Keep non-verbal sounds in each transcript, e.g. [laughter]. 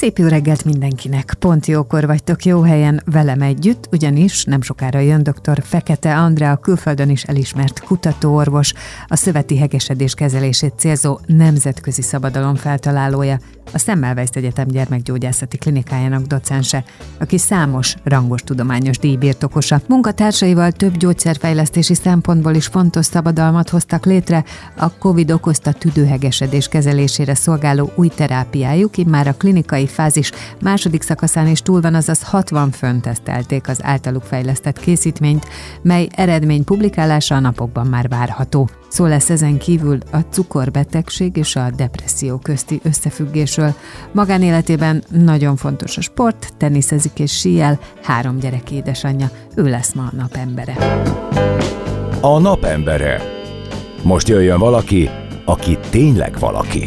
Szép jó reggelt mindenkinek! Pont jókor vagytok jó helyen velem együtt, ugyanis nem sokára jön dr. Fekete Andrea, külföldön is elismert kutatóorvos, a szöveti hegesedés kezelését célzó nemzetközi szabadalom feltalálója, a Semmelweis Egyetem gyermekgyógyászati klinikájának docense, aki számos rangos tudományos díjbirtokosa. Munkatársaival több gyógyszerfejlesztési szempontból is fontos szabadalmat hoztak létre, a COVID okozta tüdőhegesedés kezelésére szolgáló új terápiájuk, már a klinikai fázis második szakaszán is túl van, azaz 60 fön tesztelték az általuk fejlesztett készítményt, mely eredmény publikálása a napokban már várható. Szó lesz ezen kívül a cukorbetegség és a depresszió közti összefüggésről. Magánéletében nagyon fontos a sport, teniszezik és síel, három gyerek édesanyja, ő lesz ma a napembere. A napembere. Most jöjjön valaki, aki tényleg valaki.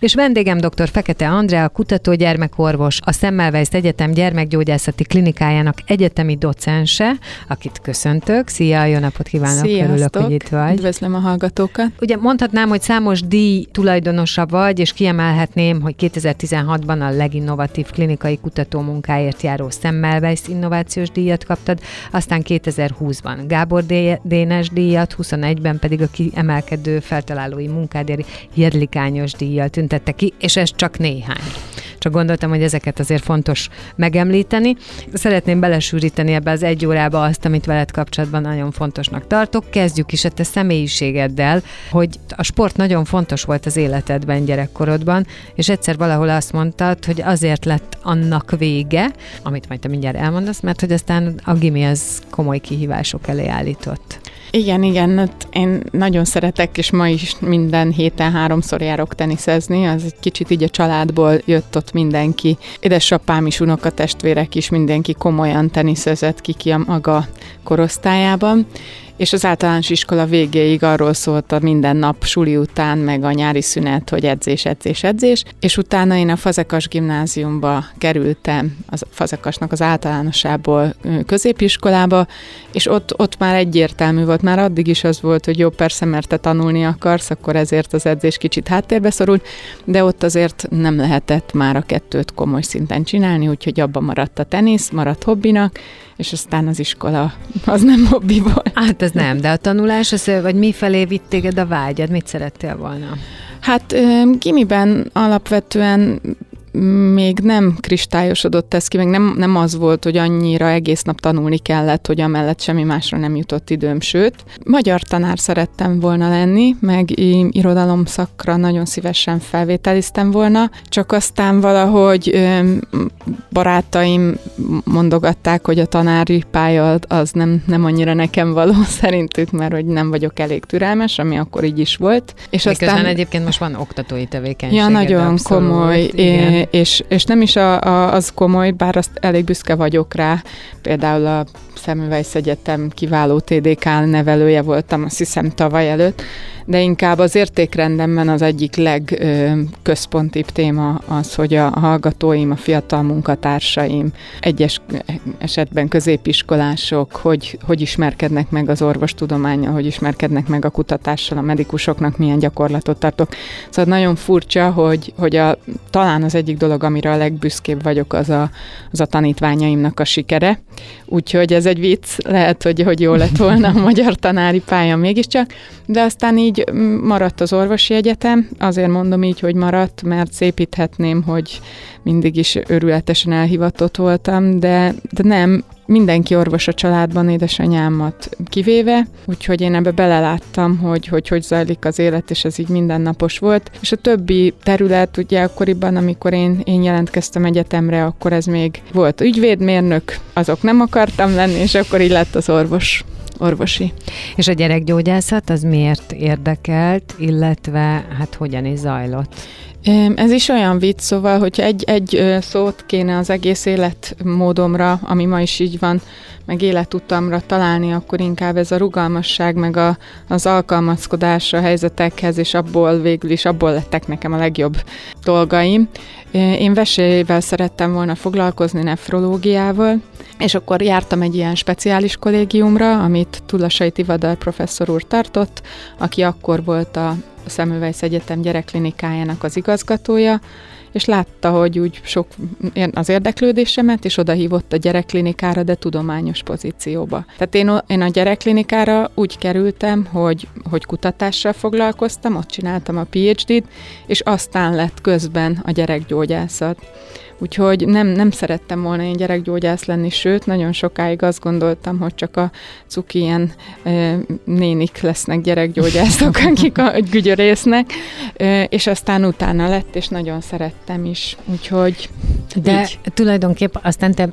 És vendégem dr. Fekete Andrea, kutató gyermekorvos, a Semmelweis Egyetem gyermekgyógyászati klinikájának egyetemi docense, akit köszöntök. Szia, jó napot kívánok, Sziasztok. örülök, hogy itt vagy. Üdvözlöm a hallgatókat. Ugye mondhatnám, hogy számos díj tulajdonosa vagy, és kiemelhetném, hogy 2016-ban a leginnovatív klinikai kutató munkáért járó Semmelweis innovációs díjat kaptad, aztán 2020-ban Gábor Dénes díjat, 21-ben pedig a kiemelkedő feltalálói munkádéri Jedlikányos díjat tüntette ki, és ez csak néhány. Csak gondoltam, hogy ezeket azért fontos megemlíteni. Szeretném belesűríteni ebbe az egy órába azt, amit veled kapcsolatban nagyon fontosnak tartok. Kezdjük is a te személyiségeddel, hogy a sport nagyon fontos volt az életedben gyerekkorodban, és egyszer valahol azt mondtad, hogy azért lett annak vége, amit majd te mindjárt elmondasz, mert hogy aztán a gimi az komoly kihívások elé állított. Igen, igen, hát én nagyon szeretek, és ma is minden héten háromszor járok teniszezni, az egy kicsit így a családból jött ott mindenki. Édesapám is, unokatestvérek is, mindenki komolyan teniszezett ki ki a maga korosztályában, és az általános iskola végéig arról szólt a minden nap suli után, meg a nyári szünet, hogy edzés, edzés, edzés, és utána én a Fazekas gimnáziumba kerültem, az Fazekasnak az általánosából középiskolába, és ott, ott már egyértelmű volt, már addig is az volt, hogy jó, persze, mert te tanulni akarsz, akkor ezért az edzés kicsit háttérbe szorult, de ott azért nem lehetett már a kettőt komoly szinten csinálni, úgyhogy abban maradt a tenisz, maradt hobbinak, és aztán az iskola az nem hobbi volt. Hát ez nem, de a tanulás, az, vagy mi felé vitt téged a vágyad? Mit szerettél volna? Hát gimiben alapvetően még nem kristályosodott ez ki, meg nem, nem az volt, hogy annyira egész nap tanulni kellett, hogy amellett semmi másra nem jutott időm, sőt. Magyar tanár szerettem volna lenni, meg irodalom szakra nagyon szívesen felvételiztem volna, csak aztán valahogy barátaim mondogatták, hogy a tanári pálya az nem, nem annyira nekem való [laughs] szerintük, mert hogy nem vagyok elég türelmes, ami akkor így is volt. És Miközben aztán egyébként most van oktatói tevékenység. Ja, nagyon abszolút, komoly. Igen és, és nem is a, a, az komoly, bár azt elég büszke vagyok rá. Például a Semmelweis Egyetem kiváló TDK nevelője voltam, azt hiszem tavaly előtt, de inkább az értékrendemben az egyik legközpontibb téma az, hogy a hallgatóim, a fiatal munkatársaim, egyes esetben középiskolások, hogy, hogy ismerkednek meg az orvostudományjal, hogy ismerkednek meg a kutatással, a medikusoknak milyen gyakorlatot tartok. Szóval nagyon furcsa, hogy, hogy a, talán az egyik dolog, amire a legbüszkébb vagyok, az a, az a tanítványaimnak a sikere. Úgyhogy ez egy vicc, lehet, hogy, hogy jó lett volna a magyar tanári pálya mégiscsak, de aztán így maradt az orvosi egyetem, azért mondom így, hogy maradt, mert szépíthetném, hogy mindig is örületesen elhivatott voltam, de, de nem, mindenki orvos a családban, édesanyámat kivéve, úgyhogy én ebbe beleláttam, hogy, hogy hogy zajlik az élet, és ez így mindennapos volt. És a többi terület, ugye akkoriban, amikor én, én jelentkeztem egyetemre, akkor ez még volt ügyvédmérnök, azok nem akartam lenni, és akkor így lett az orvos orvosi. És a gyerekgyógyászat az miért érdekelt, illetve hát hogyan is zajlott? Ez is olyan vicc, szóval, hogyha egy, egy szót kéne az egész életmódomra, ami ma is így van, meg életutamra találni, akkor inkább ez a rugalmasság, meg a, az alkalmazkodás a helyzetekhez, és abból végül is abból lettek nekem a legjobb dolgaim. Én vesélyével szerettem volna foglalkozni, nefrológiával, és akkor jártam egy ilyen speciális kollégiumra, amit Tulasai Tivadar professzor úr tartott, aki akkor volt a Szemüvejsz Egyetem gyerekklinikájának az igazgatója, és látta, hogy úgy sok az érdeklődésemet, és oda hívott a gyerekklinikára, de tudományos pozícióba. Tehát én, én a gyerekklinikára úgy kerültem, hogy, hogy kutatással foglalkoztam, ott csináltam a PhD-t, és aztán lett közben a gyerekgyógyászat. Úgyhogy nem, nem szerettem volna én gyerekgyógyász lenni, sőt, nagyon sokáig azt gondoltam, hogy csak a cuki ilyen e, nénik lesznek gyerekgyógyászok, [laughs] akik a gügyörésznek, e, és aztán utána lett, és nagyon szerettem is. Úgyhogy De így. tulajdonképp aztán te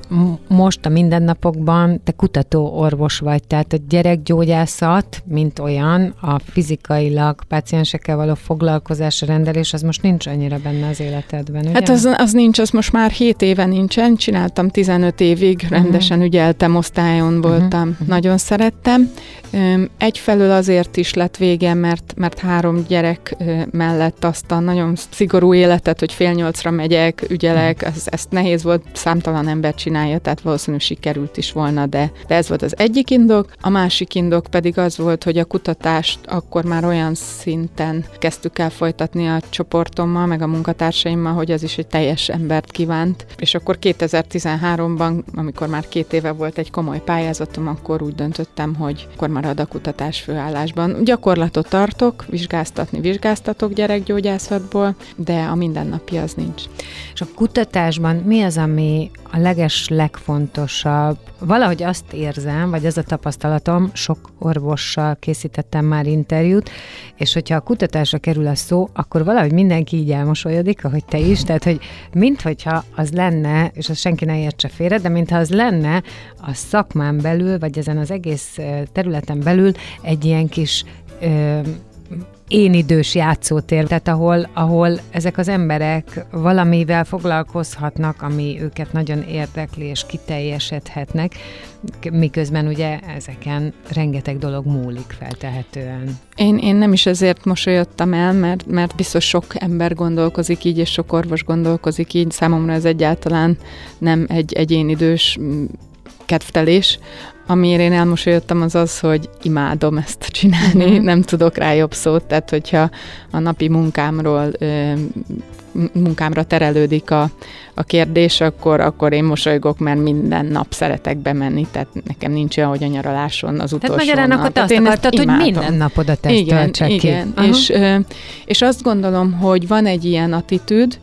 most a mindennapokban te kutató orvos vagy, tehát a gyerekgyógyászat, mint olyan, a fizikailag páciensekkel való foglalkozás, rendelés, az most nincs annyira benne az életedben, ugye? Hát az, az nincs, az most már 7 éve nincsen, csináltam 15 évig, uh-huh. rendesen ügyeltem, osztályon voltam, uh-huh. nagyon szerettem. Egyfelől azért is lett vége, mert, mert három gyerek mellett azt a nagyon szigorú életet, hogy fél nyolcra megyek, ügyelek, uh-huh. ez, ezt nehéz volt, számtalan ember csinálja, tehát valószínűleg sikerült is volna, de, de ez volt az egyik indok. A másik indok pedig az volt, hogy a kutatást akkor már olyan szinten kezdtük el folytatni a csoportommal, meg a munkatársaimmal, hogy az is egy teljes embert ki kívánt, és akkor 2013-ban, amikor már két éve volt egy komoly pályázatom, akkor úgy döntöttem, hogy akkor marad a kutatás főállásban. Gyakorlatot tartok, vizsgáztatni vizsgáztatok gyerekgyógyászatból, de a mindennapi az nincs. És a kutatásban mi az, ami a leges legfontosabb? Valahogy azt érzem, vagy az a tapasztalatom, sok orvossal készítettem már interjút, és hogyha a kutatásra kerül a szó, akkor valahogy mindenki így elmosolyodik, ahogy te is, tehát hogy minthogyha az lenne, és az senki ne értse félre, de mintha az lenne a szakmán belül, vagy ezen az egész területen belül egy ilyen kis én idős játszótér, tehát ahol, ahol ezek az emberek valamivel foglalkozhatnak, ami őket nagyon érdekli és kiteljesedhetnek, miközben ugye ezeken rengeteg dolog múlik feltehetően. Én, én nem is ezért mosolyodtam el, mert, mert biztos sok ember gondolkozik így, és sok orvos gondolkozik így. Számomra ez egyáltalán nem egy egyénidős kedvtelés, Amiért én elmosolyodtam az az, hogy imádom ezt csinálni, uh-huh. nem tudok rá jobb szót, tehát hogyha a napi munkámról munkámra terelődik a, a kérdés, akkor, akkor én mosolygok, mert minden nap szeretek bemenni, tehát nekem nincs olyan, hogy a nyaraláson az utolsó Tehát magyarán akkor te azt akartad, hogy minden napod a teszt Igen, igen. Ki. És, és azt gondolom, hogy van egy ilyen attitűd,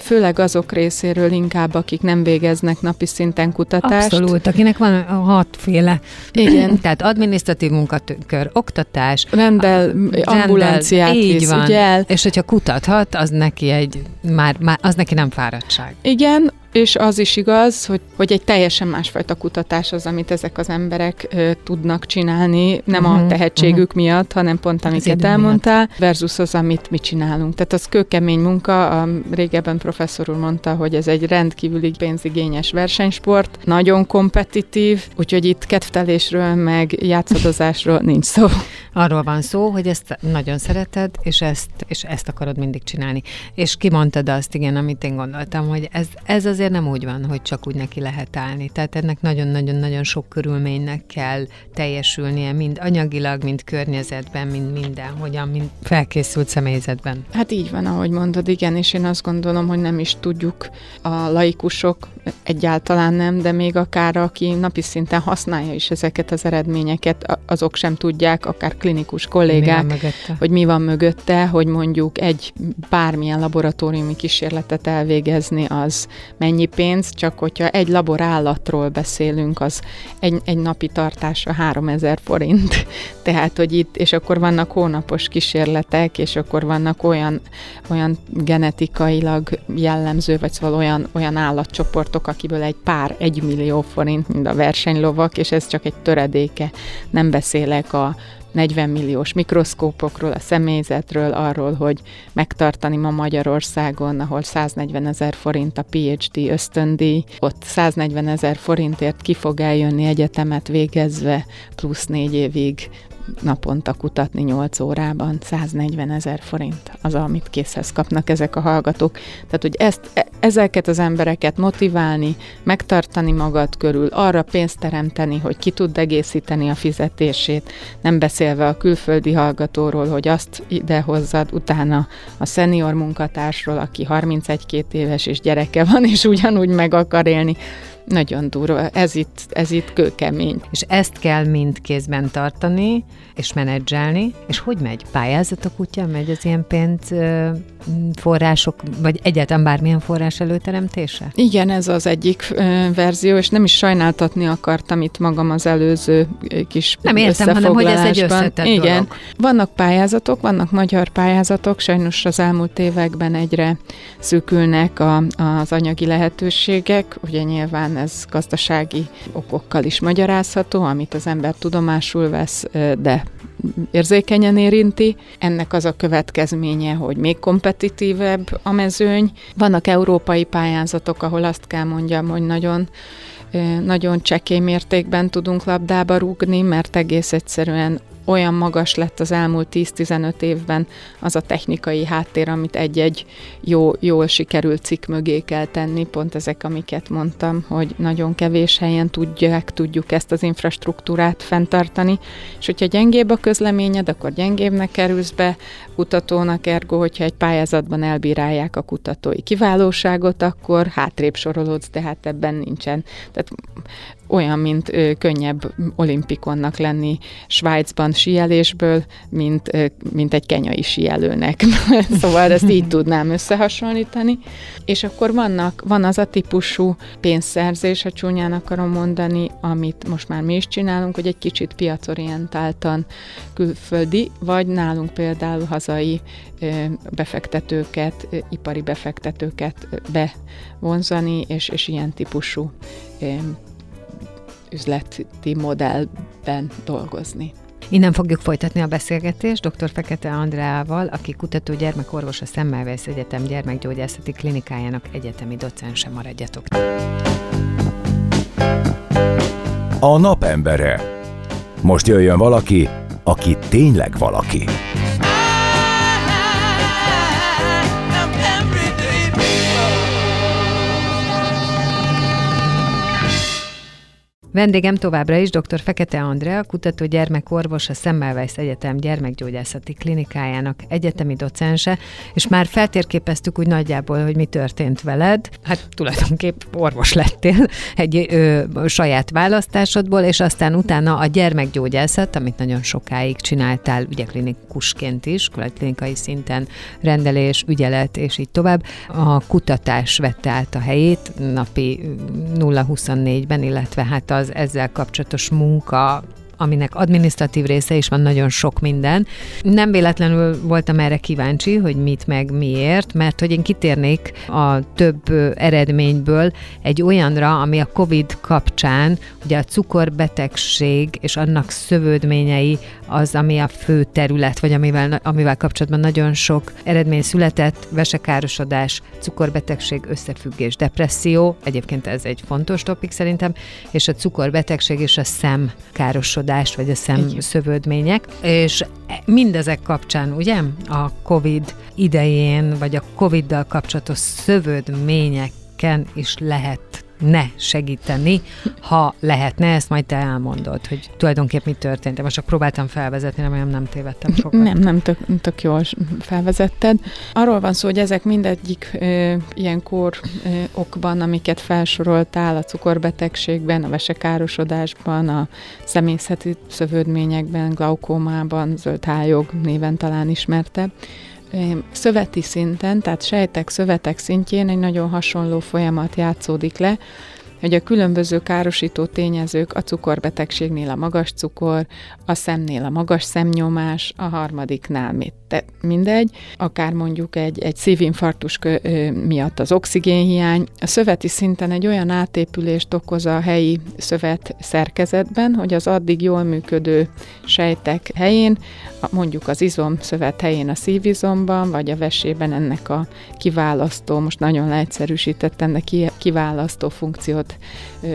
főleg azok részéről inkább, akik nem végeznek napi szinten kutatást. Abszolút, akinek van hatféle. Igen. [clears throat] Tehát adminisztratív munkakör, oktatás, rendel, ambulanciát így visz, van. Ügyel. És hogyha kutathat, az neki egy már, már az neki nem fáradtság. Igen, és az is igaz, hogy, hogy egy teljesen másfajta kutatás az, amit ezek az emberek ö, tudnak csinálni, nem uh-huh, a mhm, tehetségük uh-huh. miatt, hanem pont amiket elmondtál, miatt. versus az, amit mi csinálunk. Tehát az kőkemény munka, a régebben professzor úr mondta, hogy ez egy rendkívüli pénzigényes versenysport, nagyon kompetitív, úgyhogy itt kedvtelésről, meg játszadozásról nincs szó. Arról van szó, hogy ezt nagyon szereted, és ezt, és ezt akarod mindig csinálni. És kimondtad azt, igen, amit én gondoltam, hogy ez, ez azért azért nem úgy van, hogy csak úgy neki lehet állni. Tehát ennek nagyon-nagyon-nagyon sok körülménynek kell teljesülnie, mind anyagilag, mind környezetben, mind minden, hogyan, mind felkészült személyzetben. Hát így van, ahogy mondod, igen, és én azt gondolom, hogy nem is tudjuk a laikusok, egyáltalán nem, de még akár aki napi szinten használja is ezeket az eredményeket, azok sem tudják, akár klinikus kollégák, mi hogy mi van mögötte, hogy mondjuk egy bármilyen laboratóriumi kísérletet elvégezni, az mennyi pénz, csak hogyha egy laborállatról beszélünk, az egy, egy napi tartása 3000 forint. [laughs] Tehát, hogy itt, és akkor vannak hónapos kísérletek, és akkor vannak olyan, olyan genetikailag jellemző, vagy szóval olyan, olyan állatcsoportok, akiből egy pár egy millió forint, mint a versenylovak, és ez csak egy töredéke. Nem beszélek a 40 milliós mikroszkópokról, a személyzetről, arról, hogy megtartani ma Magyarországon, ahol 140 ezer forint a PhD ösztöndíj, ott 140 ezer forintért ki fog eljönni egyetemet végezve, plusz négy évig naponta kutatni 8 órában, 140 ezer forint az, amit készhez kapnak ezek a hallgatók. Tehát, hogy ezt, e, ezeket az embereket motiválni, megtartani magad körül, arra pénzt teremteni, hogy ki tud egészíteni a fizetését, nem beszélve a külföldi hallgatóról, hogy azt ide hozzad, utána a szenior munkatársról, aki 31-2 éves és gyereke van, és ugyanúgy meg akar élni, nagyon durva, ez itt, ez itt kőkemény. És ezt kell mind kézben tartani, és menedzselni, és hogy megy? Pályázatok útján megy az ilyen pénz források, vagy egyáltalán bármilyen forrás előteremtése? Igen, ez az egyik verzió, és nem is sajnáltatni akartam itt magam az előző kis Nem értem, hanem hogy ez egy összetett Igen. dolog. Vannak pályázatok, vannak magyar pályázatok, sajnos az elmúlt években egyre szűkülnek a, az anyagi lehetőségek, ugye nyilván ez gazdasági okokkal is magyarázható, amit az ember tudomásul vesz, de érzékenyen érinti. Ennek az a következménye, hogy még kompetitívebb a mezőny. Vannak európai pályázatok, ahol azt kell mondjam, hogy nagyon nagyon csekély mértékben tudunk labdába rúgni, mert egész egyszerűen olyan magas lett az elmúlt 10-15 évben az a technikai háttér, amit egy-egy jó, jól sikerült cikk mögé kell tenni, pont ezek, amiket mondtam, hogy nagyon kevés helyen tudják, tudjuk ezt az infrastruktúrát fenntartani, és hogyha gyengébb a közleményed, akkor gyengébbnek kerülsz be. Kutatónak, ergo, hogyha egy pályázatban elbírálják a kutatói kiválóságot, akkor hátrébb sorolódsz, de hát ebben nincsen. Tehát olyan, mint ö, könnyebb olimpikonnak lenni Svájcban síelésből, mint, ö, mint egy kenyai síelőnek. [laughs] szóval ezt így tudnám összehasonlítani. És akkor vannak, van az a típusú pénzszerzés, ha csúnyán akarom mondani, amit most már mi is csinálunk, hogy egy kicsit piacorientáltan külföldi, vagy nálunk például hazai befektetőket, ipari befektetőket bevonzani, és, és ilyen típusú üzleti modellben dolgozni. Innen fogjuk folytatni a beszélgetést dr. Fekete Andreával, aki kutató gyermekorvos a Semmelweis Egyetem gyermekgyógyászati klinikájának egyetemi docense. Maradjatok! A napembere. Most jöjjön valaki, aki tényleg valaki. Vendégem továbbra is dr. Fekete Andrea, kutató gyermekorvos, a Semmelweis Egyetem gyermekgyógyászati klinikájának egyetemi docense, és már feltérképeztük úgy nagyjából, hogy mi történt veled. Hát tulajdonképp orvos lettél egy ö, saját választásodból, és aztán utána a gyermekgyógyászat, amit nagyon sokáig csináltál, ugye klinikusként is, klinikai szinten rendelés, ügyelet, és így tovább. A kutatás vette át a helyét napi 0-24-ben, illetve hát az ezzel kapcsolatos munka aminek adminisztratív része is van, nagyon sok minden. Nem véletlenül voltam erre kíváncsi, hogy mit meg miért, mert hogy én kitérnék a több eredményből egy olyanra, ami a COVID kapcsán, ugye a cukorbetegség és annak szövődményei az, ami a fő terület, vagy amivel, amivel kapcsolatban nagyon sok eredmény született, vesekárosodás, cukorbetegség, összefüggés, depresszió, egyébként ez egy fontos topik szerintem, és a cukorbetegség és a szemkárosodás szövődás, vagy a szemszövődmények, és mindezek kapcsán, ugye, a COVID idején, vagy a COVID-dal kapcsolatos szövődményeken is lehet ne segíteni, ha lehetne, ezt majd te elmondod, hogy tulajdonképp mi történt. Most csak próbáltam felvezetni, nem, nem tévedtem sokat. Nem, nem, tök, tök jól felvezetted. Arról van szó, hogy ezek mindegyik ö, ilyen kor ö, okban, amiket felsoroltál, a cukorbetegségben, a vesekárosodásban, a személyzeti szövődményekben, glaukómában, zöld hályog néven talán ismerte, szöveti szinten, tehát sejtek, szövetek szintjén egy nagyon hasonló folyamat játszódik le, hogy a különböző károsító tényezők a cukorbetegségnél a magas cukor, a szemnél a magas szemnyomás, a harmadiknál mit, te, mindegy, akár mondjuk egy, egy szívinfarktus miatt az oxigénhiány. A szöveti szinten egy olyan átépülést okoz a helyi szövet szerkezetben, hogy az addig jól működő sejtek helyén, mondjuk az izom szövet helyén a szívizomban, vagy a vesében ennek a kiválasztó, most nagyon leegyszerűsítettem, de kiválasztó funkciót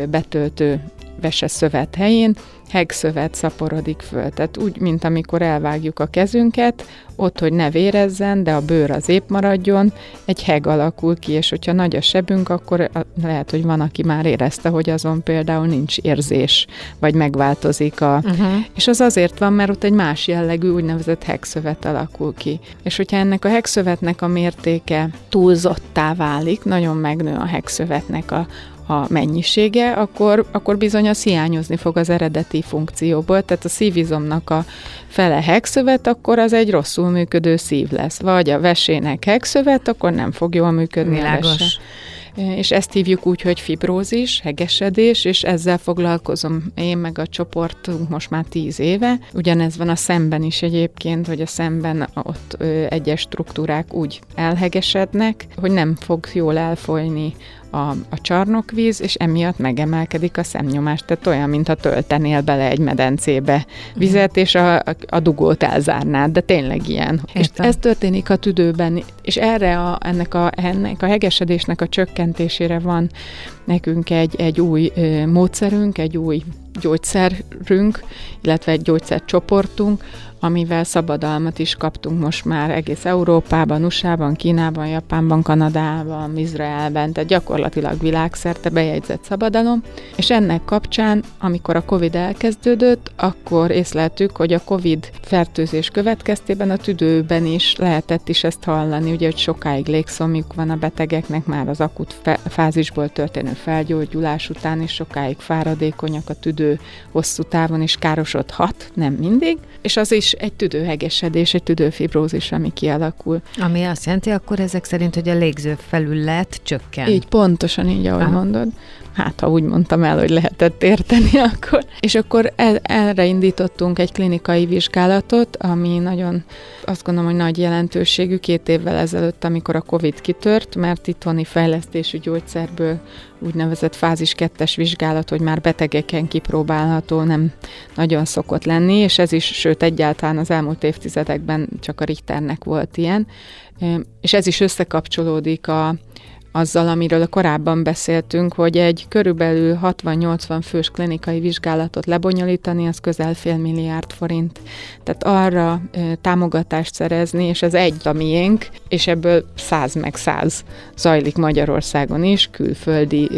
betöltő vese szövet helyén hegszövet szaporodik föl. Tehát úgy, mint amikor elvágjuk a kezünket, ott, hogy ne vérezzen, de a bőr az épp maradjon, egy heg alakul ki, és hogyha nagy a sebünk, akkor lehet, hogy van, aki már érezte, hogy azon például nincs érzés, vagy megváltozik a... Uh-huh. És az azért van, mert ott egy más jellegű úgynevezett hegszövet alakul ki. És hogyha ennek a hegszövetnek a mértéke túlzottá válik, nagyon megnő a hegszövetnek a, a mennyisége, akkor, akkor bizony az hiányozni fog az eredeti funkcióból. Tehát a szívizomnak a fele hegszövet, akkor az egy rosszul működő szív lesz. Vagy a vesének hegszövet, akkor nem fog jól működni Világos. a vese és ezt hívjuk úgy, hogy fibrózis, hegesedés, és ezzel foglalkozom én meg a csoportunk most már tíz éve. Ugyanez van a szemben is egyébként, hogy a szemben ott egyes struktúrák úgy elhegesednek, hogy nem fog jól elfolyni a, a csarnokvíz, és emiatt megemelkedik a szemnyomás. Tehát olyan, mintha töltenél bele egy medencébe vizet, és a, a, dugót elzárnád, de tényleg ilyen. Értem. És ez történik a tüdőben, és erre a, ennek, a, ennek a hegesedésnek a csökkentésére van nekünk egy, egy új módszerünk, egy új gyógyszerünk, illetve egy gyógyszercsoportunk, amivel szabadalmat is kaptunk most már egész Európában, USA-ban, Kínában, Japánban, Kanadában, Izraelben, tehát gyakorlatilag világszerte bejegyzett szabadalom, és ennek kapcsán, amikor a COVID elkezdődött, akkor észleltük, hogy a COVID fertőzés következtében a tüdőben is lehetett is ezt hallani, ugye, hogy sokáig légszomjuk van a betegeknek, már az akut fázisból történő felgyógyulás után is sokáig fáradékonyak a tüdő hosszú távon is károsodhat, nem mindig, és az is egy tüdőhegesedés, egy tüdőfibrózis, ami kialakul. Ami azt jelenti akkor ezek szerint, hogy a légző felület csökken. Így, pontosan így, ahogy Aha. mondod hát ha úgy mondtam el, hogy lehetett érteni, [laughs] akkor. És akkor el, erre indítottunk egy klinikai vizsgálatot, ami nagyon, azt gondolom, hogy nagy jelentőségű két évvel ezelőtt, amikor a COVID kitört, mert itthoni fejlesztésű gyógyszerből úgynevezett fázis kettes vizsgálat, hogy már betegeken kipróbálható, nem nagyon szokott lenni, és ez is, sőt egyáltalán az elmúlt évtizedekben csak a Richternek volt ilyen, és ez is összekapcsolódik a, azzal, amiről korábban beszéltünk, hogy egy körülbelül 60-80 fős klinikai vizsgálatot lebonyolítani, az közel fél milliárd forint. Tehát arra támogatást szerezni, és ez egy a miénk, és ebből száz meg száz zajlik Magyarországon is, külföldi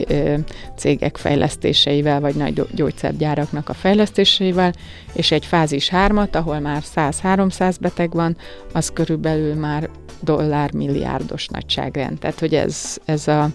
cégek fejlesztéseivel, vagy nagy gyógyszergyáraknak a fejlesztéseivel, és egy fázis hármat, ahol már 100-300 beteg van, az körülbelül már dollár milliárdos nagyságrend. Tehát, hogy ez, ez, a,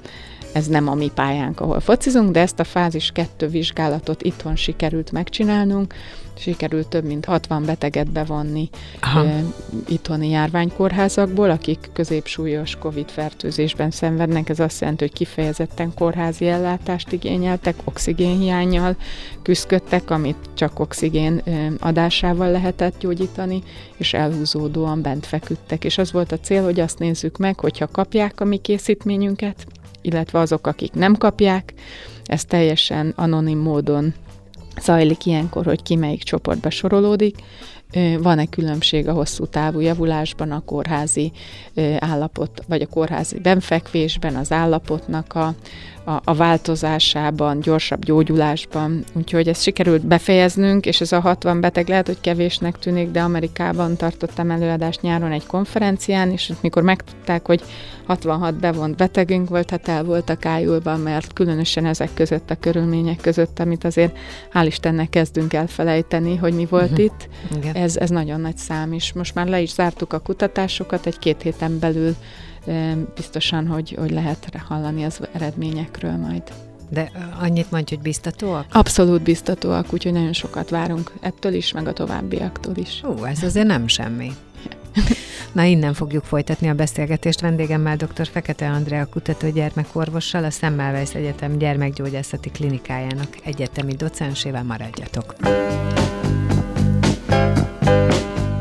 ez nem a mi pályánk, ahol focizunk, de ezt a fázis kettő vizsgálatot itthon sikerült megcsinálnunk, sikerült több mint 60 beteget bevonni Aha. e, itthoni járványkórházakból, akik középsúlyos COVID-fertőzésben szenvednek. Ez azt jelenti, hogy kifejezetten kórházi ellátást igényeltek, oxigénhiányjal küzdöttek, amit csak oxigén adásával lehetett gyógyítani, és elhúzódóan bent feküdtek. És az volt a cél, hogy azt nézzük meg, hogyha kapják a mi készítményünket, illetve azok, akik nem kapják, ez teljesen anonim módon zajlik ilyenkor, hogy ki melyik csoportba sorolódik. Van-e különbség a hosszú távú javulásban, a kórházi állapot, vagy a kórházi benfekvésben, az állapotnak a, a, a változásában, gyorsabb gyógyulásban. Úgyhogy ezt sikerült befejeznünk, és ez a 60 beteg lehet, hogy kevésnek tűnik, de Amerikában tartottam előadást nyáron egy konferencián, és mikor megtudták, hogy 66 bevont betegünk volt, hát el voltak ájulva, mert különösen ezek között a körülmények között, amit azért hál' Istennek kezdünk elfelejteni, hogy mi volt uh-huh. itt, ez, ez nagyon nagy szám, és most már le is zártuk a kutatásokat, egy-két héten belül biztosan, hogy, hogy lehet hallani az eredményekről majd. De annyit mondj, hogy biztatóak? Abszolút biztatóak, úgyhogy nagyon sokat várunk ettől is, meg a továbbiaktól is. Ó, ez azért nem semmi. Na, innen fogjuk folytatni a beszélgetést vendégemmel dr. Fekete Andrea kutató gyermekorvossal, a Semmelweis Egyetem gyermekgyógyászati klinikájának egyetemi docensével maradjatok.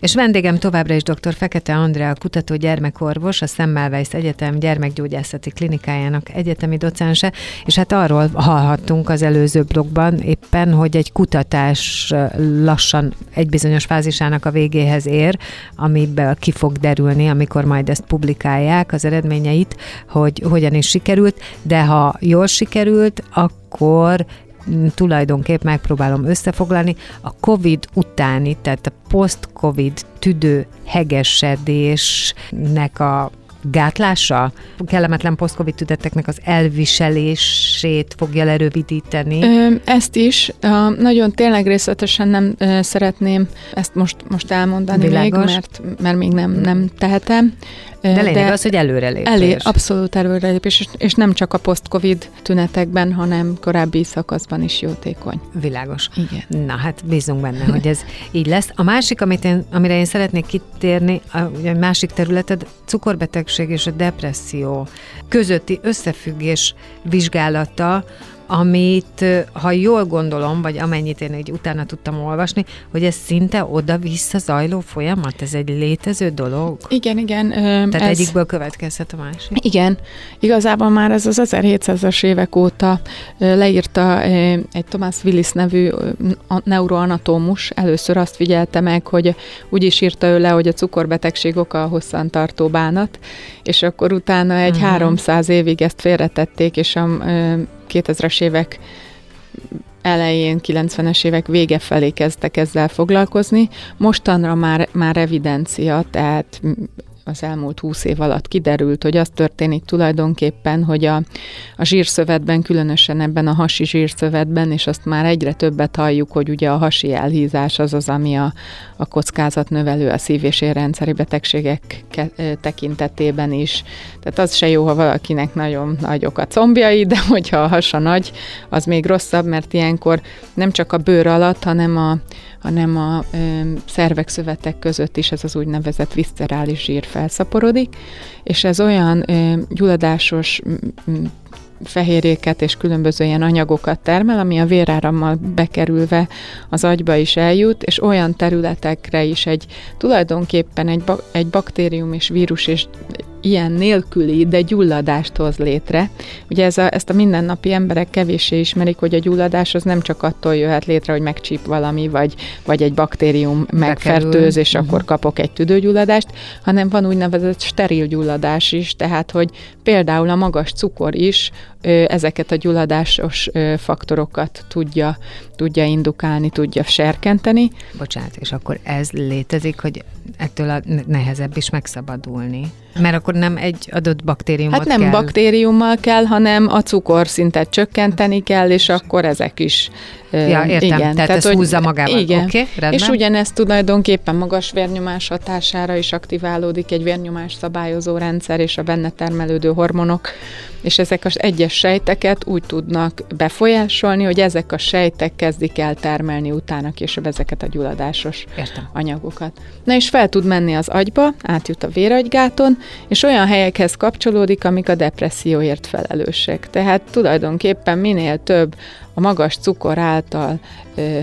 És vendégem továbbra is dr. Fekete Andrea, kutató gyermekorvos, a Semmelweis Egyetem gyermekgyógyászati klinikájának egyetemi docense, és hát arról hallhattunk az előző blogban éppen, hogy egy kutatás lassan egy bizonyos fázisának a végéhez ér, amiben ki fog derülni, amikor majd ezt publikálják, az eredményeit, hogy hogyan is sikerült, de ha jól sikerült, akkor tulajdonképp megpróbálom összefoglalni, a COVID utáni, tehát a post-COVID tüdő hegesedésnek a gátlása, kellemetlen poszkovid tüdeteknek az elviselését fogja lerövidíteni? Ö, ezt is. A, nagyon tényleg részletesen nem ö, szeretném ezt most, most elmondani Világos. még, mert, mert még nem, nem tehetem. De lényeg de az, hogy előrelépés. Elé, abszolút előrelépés, és, és nem csak a post-covid tünetekben, hanem korábbi szakaszban is jótékony. Világos. Igen. Na hát bízunk benne, hogy ez így lesz. A másik, amit én, amire én szeretnék kitérni, a, a másik területed, cukorbetegség és a depresszió közötti összefüggés vizsgálata, amit, ha jól gondolom, vagy amennyit én egy utána tudtam olvasni, hogy ez szinte oda-vissza zajló folyamat, ez egy létező dolog? Igen, igen. Tehát ez... egyikből következhet a másik? Igen. Igazából már ez az 1700-as évek óta leírta egy Thomas Willis nevű neuroanatómus, először azt figyelte meg, hogy úgy is írta ő le, hogy a cukorbetegség oka a hosszantartó bánat, és akkor utána egy uh-huh. 300 évig ezt félretették, és a 2000-es évek elején, 90-es évek vége felé kezdtek ezzel foglalkozni. Mostanra már, már evidencia, tehát az elmúlt húsz év alatt kiderült, hogy az történik tulajdonképpen, hogy a, a zsírszövetben, különösen ebben a hasi zsírszövetben, és azt már egyre többet halljuk, hogy ugye a hasi elhízás az az, ami a, a kockázat növelő a szív- és érrendszeri betegségek tekintetében is. Tehát az se jó, ha valakinek nagyon nagyok a combjai, de hogyha a hasa nagy, az még rosszabb, mert ilyenkor nem csak a bőr alatt, hanem a, hanem a szervek, szövetek között is ez az úgynevezett viszcerális zsír felszaporodik, és ez olyan gyulladásos fehérjéket és különböző ilyen anyagokat termel, ami a vérárammal bekerülve az agyba is eljut, és olyan területekre is egy tulajdonképpen egy, ba- egy baktérium és vírus és ilyen nélküli, de gyulladást hoz létre. Ugye ez a, ezt a mindennapi emberek kevéssé ismerik, hogy a gyulladás az nem csak attól jöhet létre, hogy megcsíp valami, vagy, vagy egy baktérium megfertőz, és uh-huh. akkor kapok egy tüdőgyulladást, hanem van úgynevezett steril gyulladás is, tehát hogy például a magas cukor is ezeket a gyulladásos faktorokat tudja, tudja indukálni, tudja serkenteni. Bocsánat, és akkor ez létezik, hogy ettől a nehezebb is megszabadulni? Mert akkor nem egy adott baktériumot Hát nem kell. baktériummal kell, hanem a cukorszintet csökkenteni kell, és akkor ezek is Ja, értem. Igen. Tehát, Tehát ez hogy, húzza magával. Igen. Okay, és ugyanezt tulajdonképpen magas vérnyomás hatására is aktiválódik egy vérnyomás szabályozó rendszer és a benne termelődő hormonok, és ezek az egyes sejteket úgy tudnak befolyásolni, hogy ezek a sejtek kezdik el termelni utána később ezeket a gyulladásos Értem. anyagokat. Na és fel tud menni az agyba, átjut a véragygáton, és olyan helyekhez kapcsolódik, amik a depresszióért felelősek. Tehát tulajdonképpen minél több a magas cukor által ö,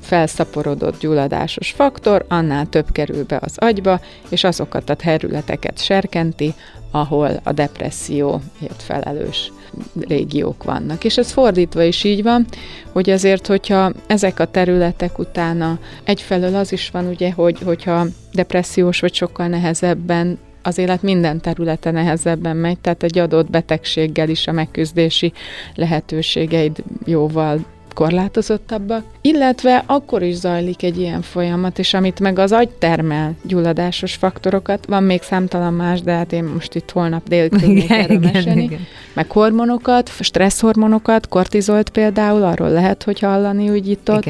felszaporodott gyulladásos faktor, annál több kerül be az agyba, és azokat a területeket serkenti, ahol a depresszióért felelős régiók vannak. És ez fordítva is így van, hogy azért, hogyha ezek a területek utána egyfelől az is van, ugye, hogy, hogyha depressziós vagy sokkal nehezebben az élet minden területe nehezebben megy, tehát egy adott betegséggel is a megküzdési lehetőségeid jóval korlátozottabbak, illetve akkor is zajlik egy ilyen folyamat, és amit meg az agy termel gyulladásos faktorokat, van még számtalan más, de hát én most itt holnap dél [laughs] tudnék erről mesélni, igen. meg hormonokat, stresszhormonokat, kortizolt például, arról lehet, hogy hallani úgy itt ott,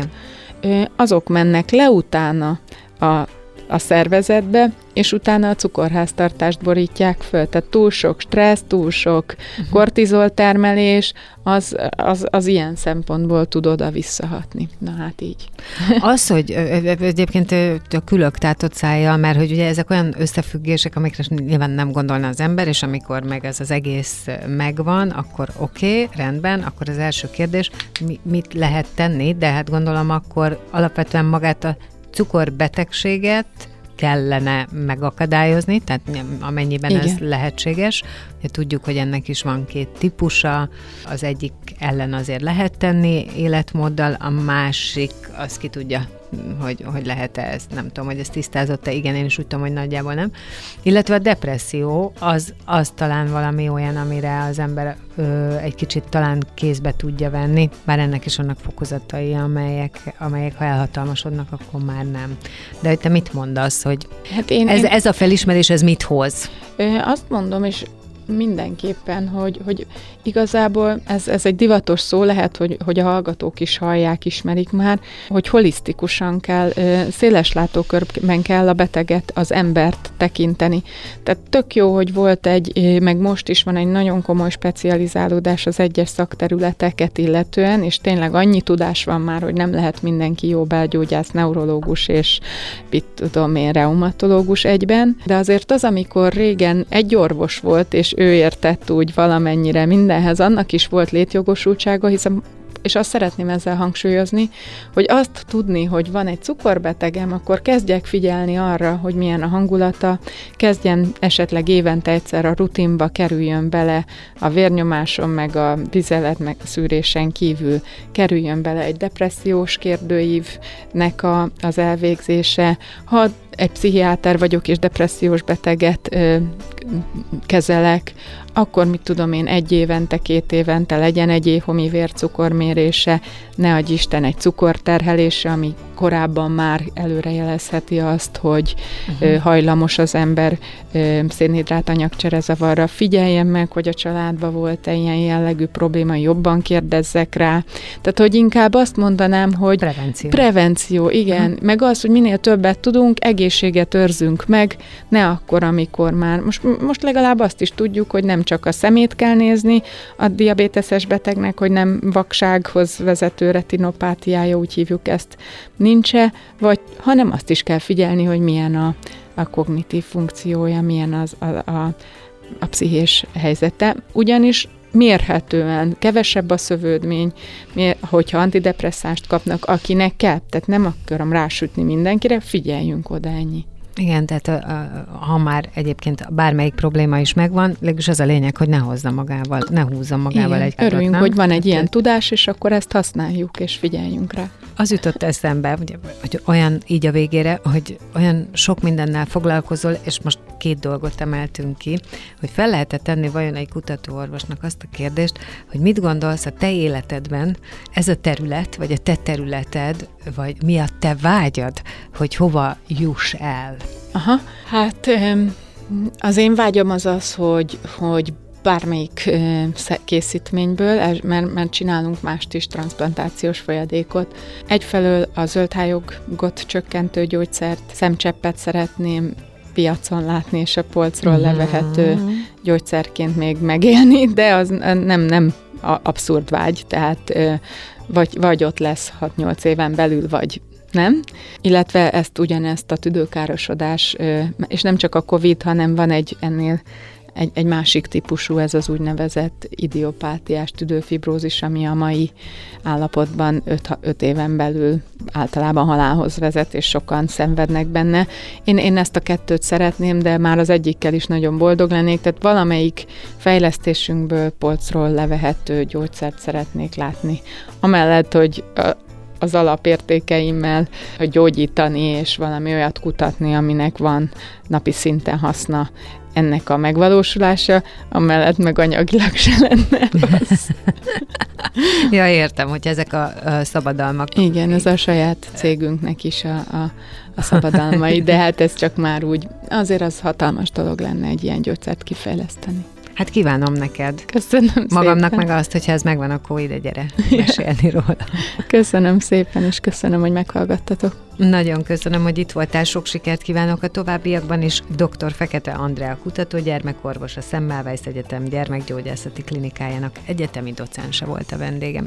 igen. azok mennek le utána a a szervezetbe, és utána a cukorháztartást borítják föl. Tehát túl sok stressz, túl sok uh-huh. kortizol termelés, az, az, az ilyen szempontból tud oda visszahatni. Na hát így. [laughs] Az, hogy egyébként a külök tátott szája, mert hogy ugye ezek olyan összefüggések, amikre nyilván nem gondolna az ember, és amikor meg ez az egész megvan, akkor oké, okay, rendben, akkor az első kérdés, mi, mit lehet tenni, de hát gondolom akkor alapvetően magát a cukorbetegséget kellene megakadályozni, tehát amennyiben Igen. ez lehetséges. Tudjuk, hogy ennek is van két típusa, az egyik ellen azért lehet tenni életmóddal, a másik, az ki tudja hogy, hogy lehet-e ez, nem tudom, hogy ez tisztázott-e, igen, én is úgy tudom, hogy nagyjából nem. Illetve a depresszió, az, az talán valami olyan, amire az ember ö, egy kicsit talán kézbe tudja venni, bár ennek is vannak fokozatai, amelyek, amelyek ha elhatalmasodnak, akkor már nem. De hogy te mit mondasz, hogy hát én, ez, én... ez a felismerés, ez mit hoz? Azt mondom, és mindenképpen, hogy, hogy igazából ez, ez egy divatos szó, lehet, hogy, hogy a hallgatók is hallják, ismerik már, hogy holisztikusan kell, széles látókörben kell a beteget, az embert tekinteni. Tehát tök jó, hogy volt egy, meg most is van egy nagyon komoly specializálódás az egyes szakterületeket illetően, és tényleg annyi tudás van már, hogy nem lehet mindenki jó belgyógyász, neurológus és mit tudom én, reumatológus egyben, de azért az, amikor régen egy orvos volt, és ő értett úgy valamennyire. Mindenhez, annak is volt létjogosultsága, hiszen és azt szeretném ezzel hangsúlyozni, hogy azt tudni, hogy van egy cukorbetegem, akkor kezdjek figyelni arra, hogy milyen a hangulata, kezdjen esetleg évente egyszer a rutinba kerüljön bele a vérnyomáson, meg a vizelet, meg a szűrésen kívül kerüljön bele egy depressziós kérdőívnek a, az elvégzése. Ha egy pszichiáter vagyok, és depressziós beteget ö, kezelek, akkor mit tudom én, egy évente, két évente legyen egy éhomi vércukormérése, ne adj Isten egy cukorterhelése, ami korábban már előrejelezheti azt, hogy uh-huh. hajlamos az ember szénhidrát anyagcserezavarra. Figyeljen meg, hogy a családban volt-e ilyen jellegű probléma, jobban kérdezzek rá. Tehát, hogy inkább azt mondanám, hogy prevenció. Prevenció, igen. Uh-huh. Meg az, hogy minél többet tudunk, egészséget őrzünk meg, ne akkor, amikor már. Most, most legalább azt is tudjuk, hogy nem csak a szemét kell nézni a diabéteses betegnek, hogy nem vaksághoz vezető retinopátiája, úgy hívjuk ezt, nincs-e, vagy hanem azt is kell figyelni, hogy milyen a, a kognitív funkciója, milyen az a, a, a pszichés helyzete. Ugyanis mérhetően kevesebb a szövődmény, hogyha antidepresszást kapnak, akinek kell, tehát nem akarom rásütni mindenkire, figyeljünk oda ennyi. Igen, tehát ha már egyébként bármelyik probléma is megvan, legalábbis az a lényeg, hogy ne hozza magával, ne húzza magával Igen, egy katot, Örüljünk, nem? hogy van egy ilyen tudás, és akkor ezt használjuk, és figyeljünk rá. Az jutott eszembe, hogy, hogy olyan így a végére, hogy olyan sok mindennel foglalkozol, és most két dolgot emeltünk ki, hogy fel lehetett tenni vajon egy kutatóorvosnak azt a kérdést, hogy mit gondolsz a te életedben ez a terület, vagy a te területed, vagy mi a te vágyad, hogy hova juss el? Aha, hát az én vágyam az az, hogy, hogy bármelyik készítményből, mert, mert csinálunk mást is, transplantációs folyadékot. Egyfelől a zöldhájogot csökkentő gyógyszert, szemcseppet szeretném piacon látni, és a polcról mm-hmm. levehető gyógyszerként még megélni, de az nem, nem abszurd vágy, tehát vagy, vagy ott lesz 6-8 éven belül, vagy nem? Illetve ezt ugyanezt a tüdőkárosodás, és nem csak a COVID, hanem van egy ennél egy, egy másik típusú, ez az úgynevezett idiopátiás tüdőfibrózis, ami a mai állapotban 5 éven belül általában halálhoz vezet, és sokan szenvednek benne. Én, én ezt a kettőt szeretném, de már az egyikkel is nagyon boldog lennék, tehát valamelyik fejlesztésünkből polcról levehető gyógyszert szeretnék látni. Amellett, hogy az alapértékeimmel, hogy gyógyítani és valami olyat kutatni, aminek van napi szinten haszna ennek a megvalósulása, amellett meg anyagilag se lenne [laughs] ja, értem, hogy ezek a, a szabadalmak. Igen, ez a saját cégünknek is a, a, a szabadalmai, de hát ez csak már úgy, azért az hatalmas dolog lenne egy ilyen gyógyszert kifejleszteni. Hát kívánom neked. Köszönöm Magamnak szépen. meg azt, hogyha ez megvan, akkor ide gyere [laughs] mesélni róla. Köszönöm szépen, és köszönöm, hogy meghallgattatok. Nagyon köszönöm, hogy itt voltál, sok sikert kívánok a továbbiakban is. Dr. Fekete Andrea kutató gyermekorvos, a Semmelweis Egyetem gyermekgyógyászati klinikájának egyetemi docense volt a vendégem.